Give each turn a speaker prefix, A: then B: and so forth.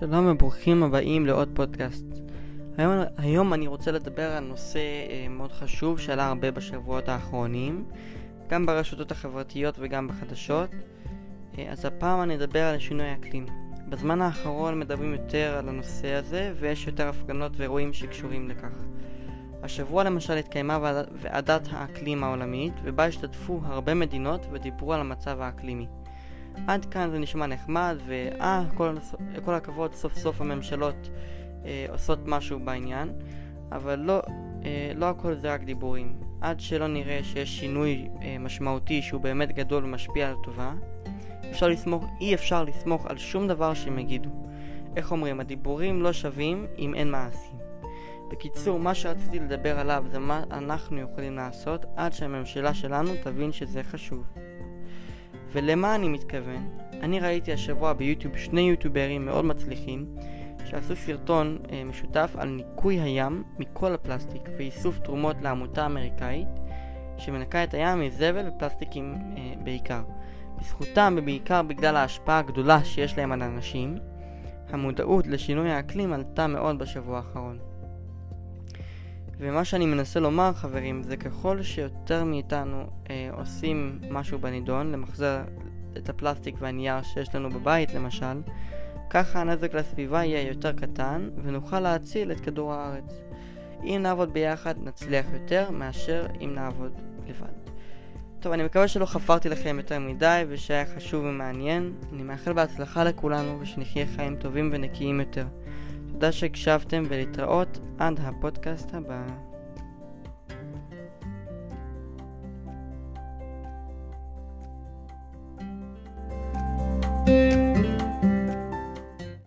A: שלום וברוכים הבאים לעוד פודקאסט. היום, היום אני רוצה לדבר על נושא אה, מאוד חשוב שעלה הרבה בשבועות האחרונים, גם ברשתות החברתיות וגם בחדשות. אה, אז הפעם אני אדבר על שינוי אקלים. בזמן האחרון מדברים יותר על הנושא הזה ויש יותר הפגנות ואירועים שקשורים לכך. השבוע למשל התקיימה ועדת האקלים העולמית ובה השתתפו הרבה מדינות ודיברו על המצב האקלימי. עד כאן זה נשמע נחמד, ואה, כל, כל הכבוד, סוף סוף הממשלות אה, עושות משהו בעניין, אבל לא, אה, לא הכל זה רק דיבורים. עד שלא נראה שיש שינוי אה, משמעותי שהוא באמת גדול ומשפיע על הטובה, אפשר לסמוך, אי אפשר לסמוך על שום דבר שהם יגידו. איך אומרים, הדיבורים לא שווים אם אין מעשים. בקיצור, מה שרציתי לדבר עליו זה מה אנחנו יכולים לעשות עד שהממשלה שלנו תבין שזה חשוב. ולמה אני מתכוון? אני ראיתי השבוע ביוטיוב שני יוטיוברים מאוד מצליחים שעשו סרטון אה, משותף על ניקוי הים מכל הפלסטיק ואיסוף תרומות לעמותה אמריקאית שמנקה את הים מזבל ופלסטיקים אה, בעיקר. בזכותם ובעיקר בגלל ההשפעה הגדולה שיש להם על אנשים, המודעות לשינוי האקלים עלתה מאוד בשבוע האחרון. ומה שאני מנסה לומר חברים זה ככל שיותר מאיתנו אה, עושים משהו בנידון למחזר את הפלסטיק והנייר שיש לנו בבית למשל ככה הנזק לסביבה יהיה יותר קטן ונוכל להציל את כדור הארץ. אם נעבוד ביחד נצליח יותר מאשר אם נעבוד לבד. טוב, אני מקווה שלא חפרתי לכם יותר מדי ושהיה חשוב ומעניין. אני מאחל בהצלחה לכולנו ושנחיה חיים טובים ונקיים יותר. תודה שהקשבתם ולהתראות עד הפודקאסט הבא.